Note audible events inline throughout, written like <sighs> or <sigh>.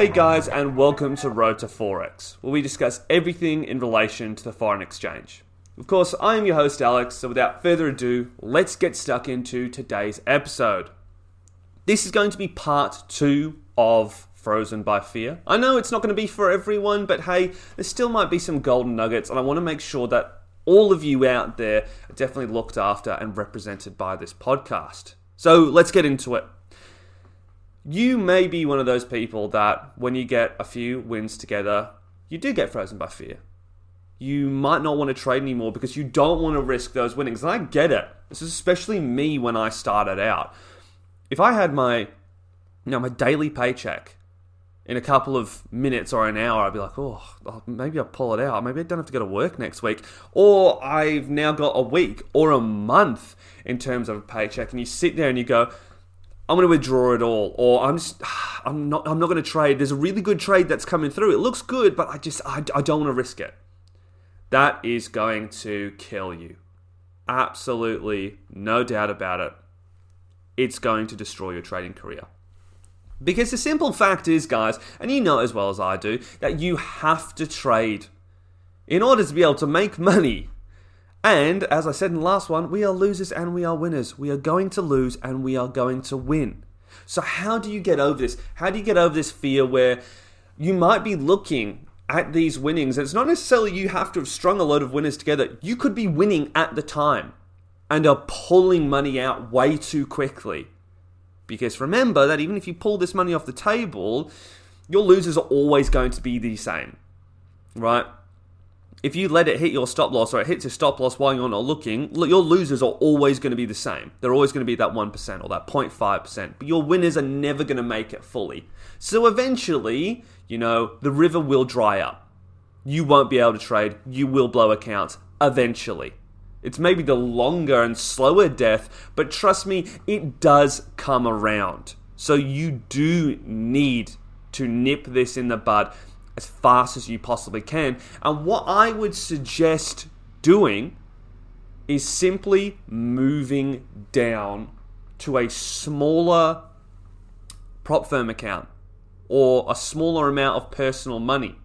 Hey guys, and welcome to Road to Forex, where we discuss everything in relation to the foreign exchange. Of course, I am your host Alex, so without further ado, let's get stuck into today's episode. This is going to be part two of Frozen by Fear. I know it's not going to be for everyone, but hey, there still might be some golden nuggets, and I want to make sure that all of you out there are definitely looked after and represented by this podcast. So let's get into it you may be one of those people that when you get a few wins together, you do get frozen by fear. You might not want to trade anymore because you don't want to risk those winnings. And I get it. This is especially me when I started out. If I had my, you know, my daily paycheck in a couple of minutes or an hour, I'd be like, oh, oh, maybe I'll pull it out. Maybe I don't have to go to work next week. Or I've now got a week or a month in terms of a paycheck. And you sit there and you go, I'm going to withdraw it all, or I'm just, <sighs> I'm not, I'm not going to trade. There's a really good trade that's coming through. It looks good, but I just, I, I don't want to risk it. That is going to kill you. Absolutely, no doubt about it. It's going to destroy your trading career. Because the simple fact is, guys, and you know as well as I do, that you have to trade in order to be able to make money. And as I said in the last one, we are losers and we are winners. We are going to lose and we are going to win. So, how do you get over this? How do you get over this fear where you might be looking at these winnings? And it's not necessarily you have to have strung a load of winners together. You could be winning at the time and are pulling money out way too quickly. Because remember that even if you pull this money off the table, your losers are always going to be the same, right? If you let it hit your stop loss or it hits your stop loss while you're not looking, your losers are always going to be the same. They're always going to be that 1% or that 0.5%, but your winners are never going to make it fully. So eventually, you know, the river will dry up. You won't be able to trade. You will blow accounts eventually. It's maybe the longer and slower death, but trust me, it does come around. So you do need to nip this in the bud as fast as you possibly can. And what I would suggest doing is simply moving down to a smaller prop firm account or a smaller amount of personal money.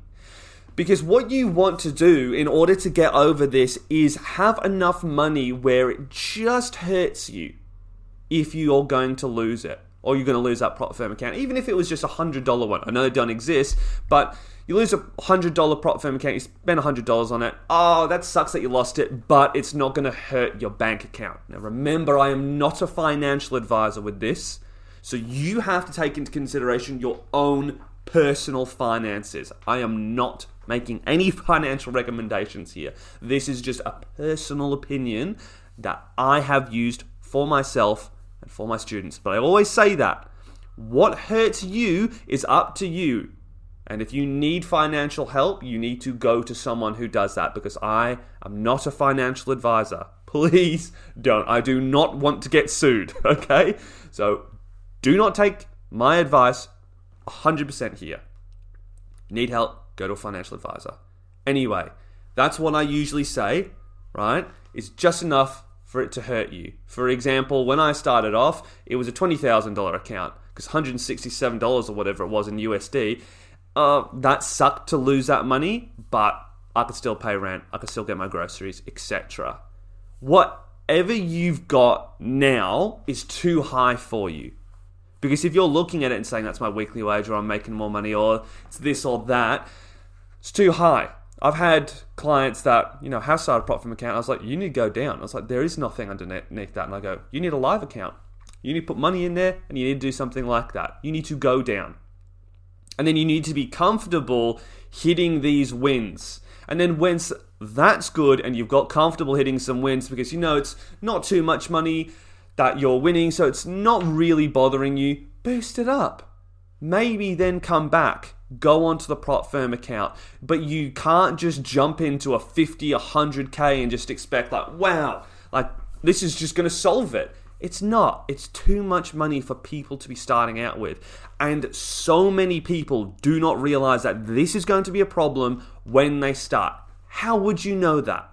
Because what you want to do in order to get over this is have enough money where it just hurts you if you're going to lose it or you're going to lose that prop firm account, even if it was just a $100 one. I know they don't exist, but you lose a $100 prop firm account, you spend $100 on it. Oh, that sucks that you lost it, but it's not going to hurt your bank account. Now, remember, I am not a financial advisor with this, so you have to take into consideration your own personal finances. I am not making any financial recommendations here. This is just a personal opinion that I have used for myself and for my students. But I always say that what hurts you is up to you. And if you need financial help, you need to go to someone who does that because I am not a financial advisor. <laughs> Please don't. I do not want to get sued, <laughs> okay? So do not take my advice 100% here. Need help? Go to a financial advisor. Anyway, that's what I usually say, right? It's just enough for it to hurt you. For example, when I started off, it was a $20,000 account because $167 or whatever it was in USD uh, that sucked to lose that money, but I could still pay rent, I could still get my groceries, etc. Whatever you've got now is too high for you. Because if you're looking at it and saying that's my weekly wage or I'm making more money or it's this or that, it's too high. I've had clients that, you know, have started a firm account. I was like, you need to go down. I was like, there is nothing underneath that. And I go, you need a live account. You need to put money in there and you need to do something like that. You need to go down. And then you need to be comfortable hitting these wins. And then once that's good and you've got comfortable hitting some wins because you know it's not too much money that you're winning, so it's not really bothering you, boost it up. Maybe then come back, go onto the prop firm account. But you can't just jump into a 50, 100k and just expect, like, wow, like this is just going to solve it. It's not. It's too much money for people to be starting out with. And so many people do not realize that this is going to be a problem when they start. How would you know that?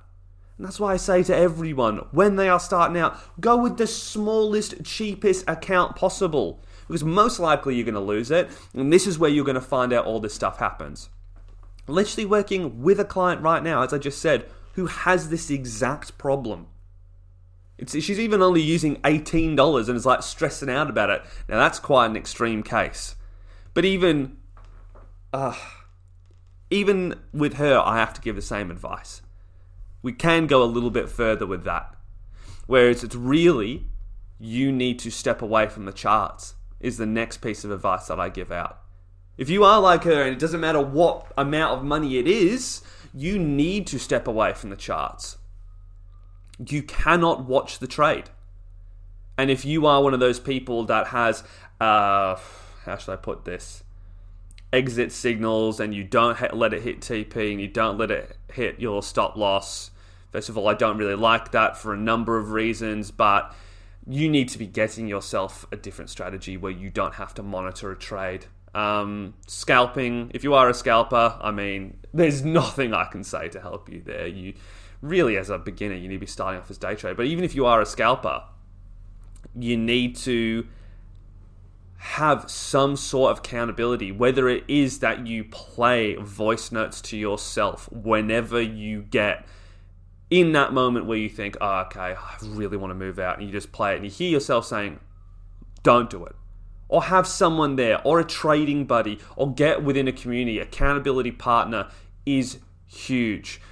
And that's why I say to everyone when they are starting out, go with the smallest, cheapest account possible. Because most likely you're going to lose it. And this is where you're going to find out all this stuff happens. Literally working with a client right now, as I just said, who has this exact problem. It's, she's even only using $18 and is like stressing out about it. Now, that's quite an extreme case. But even, uh, even with her, I have to give the same advice. We can go a little bit further with that. Whereas it's really, you need to step away from the charts, is the next piece of advice that I give out. If you are like her and it doesn't matter what amount of money it is, you need to step away from the charts. You cannot watch the trade. And if you are one of those people that has, uh, how should I put this? Exit signals and you don't let it hit TP and you don't let it hit your stop loss. First of all, I don't really like that for a number of reasons, but you need to be getting yourself a different strategy where you don't have to monitor a trade. Um, scalping, if you are a scalper, I mean, there's <laughs> nothing I can say to help you there. You really, as a beginner, you need to be starting off as day trade. But even if you are a scalper, you need to have some sort of accountability, whether it is that you play voice notes to yourself whenever you get in that moment where you think, oh, okay, I really want to move out, and you just play it, and you hear yourself saying, don't do it or have someone there, or a trading buddy, or get within a community. Accountability partner is huge.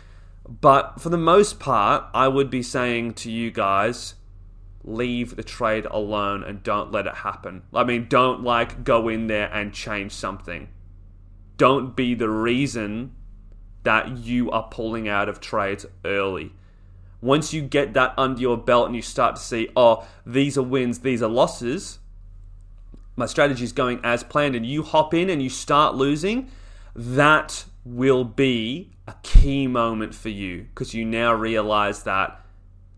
But for the most part, I would be saying to you guys, leave the trade alone and don't let it happen. I mean, don't like go in there and change something. Don't be the reason that you are pulling out of trades early. Once you get that under your belt and you start to see, oh, these are wins, these are losses, my strategy is going as planned, and you hop in and you start losing, that will be a key moment for you because you now realize that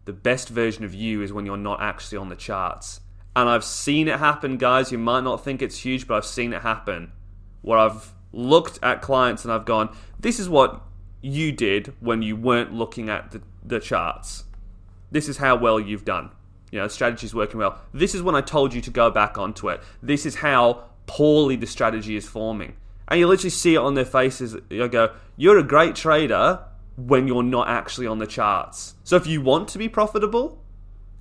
the best version of you is when you're not actually on the charts. And I've seen it happen, guys. You might not think it's huge, but I've seen it happen where I've looked at clients and I've gone, this is what you did when you weren't looking at the, the charts. This is how well you've done you know, strategy's working well. This is when I told you to go back onto it. This is how poorly the strategy is forming. And you literally see it on their faces. You go, you're a great trader when you're not actually on the charts. So if you want to be profitable,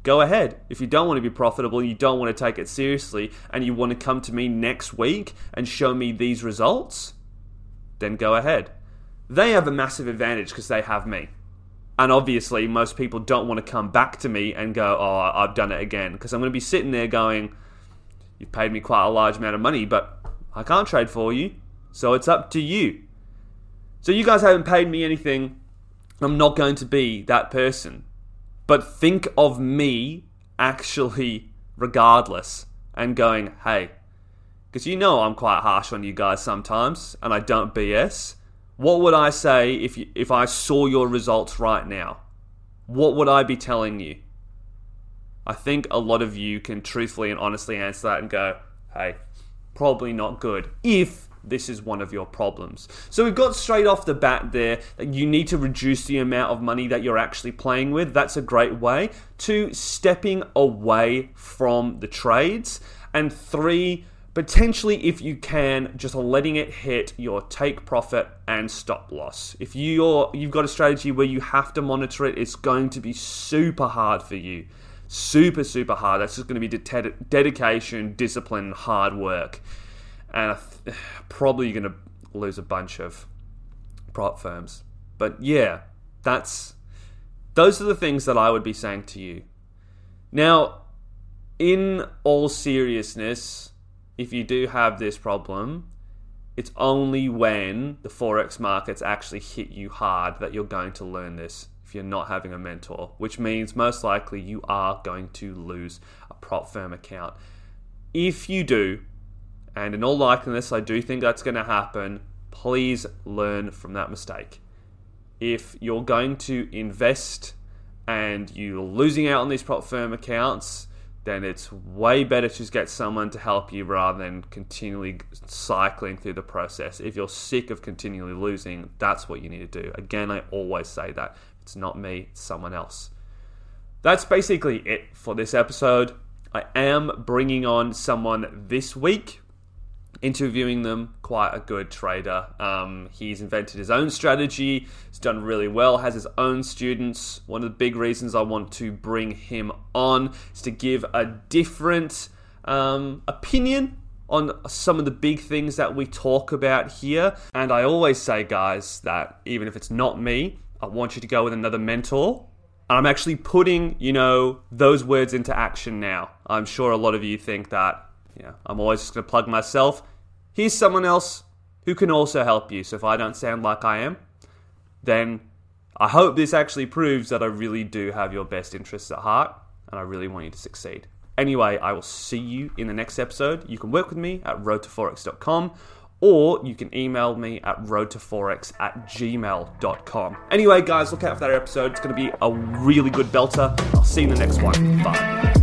go ahead. If you don't want to be profitable, you don't want to take it seriously, and you want to come to me next week and show me these results, then go ahead. They have a massive advantage because they have me. And obviously, most people don't want to come back to me and go, oh, I've done it again. Because I'm going to be sitting there going, you've paid me quite a large amount of money, but I can't trade for you. So it's up to you. So you guys haven't paid me anything. I'm not going to be that person. But think of me actually, regardless, and going, hey, because you know I'm quite harsh on you guys sometimes, and I don't BS. What would I say if you, if I saw your results right now? What would I be telling you? I think a lot of you can truthfully and honestly answer that and go, "Hey, probably not good." If this is one of your problems. So we've got straight off the bat there that you need to reduce the amount of money that you're actually playing with. That's a great way. Two, stepping away from the trades. And three, potentially if you can just letting it hit your take profit and stop loss if you're you've got a strategy where you have to monitor it it's going to be super hard for you super super hard that's just going to be de- dedication discipline hard work and th- <sighs> probably you're going to lose a bunch of prop firms but yeah that's those are the things that i would be saying to you now in all seriousness if you do have this problem, it's only when the forex markets actually hit you hard that you're going to learn this if you're not having a mentor, which means most likely you are going to lose a prop firm account. If you do, and in all likeliness, I do think that's going to happen, please learn from that mistake. If you're going to invest and you're losing out on these prop firm accounts, then it's way better to just get someone to help you rather than continually cycling through the process. If you're sick of continually losing, that's what you need to do. Again, I always say that. It's not me, it's someone else. That's basically it for this episode. I am bringing on someone this week interviewing them, quite a good trader. Um, he's invented his own strategy, he's done really well, has his own students. One of the big reasons I want to bring him on is to give a different um, opinion on some of the big things that we talk about here. And I always say, guys, that even if it's not me, I want you to go with another mentor. And I'm actually putting, you know, those words into action now. I'm sure a lot of you think that, yeah, I'm always just going to plug myself here's someone else who can also help you. So if I don't sound like I am, then I hope this actually proves that I really do have your best interests at heart and I really want you to succeed. Anyway, I will see you in the next episode. You can work with me at roadtoforex.com or you can email me at roadtoforex at gmail.com. Anyway, guys, look out for that episode. It's going to be a really good belter. I'll see you in the next one. Bye.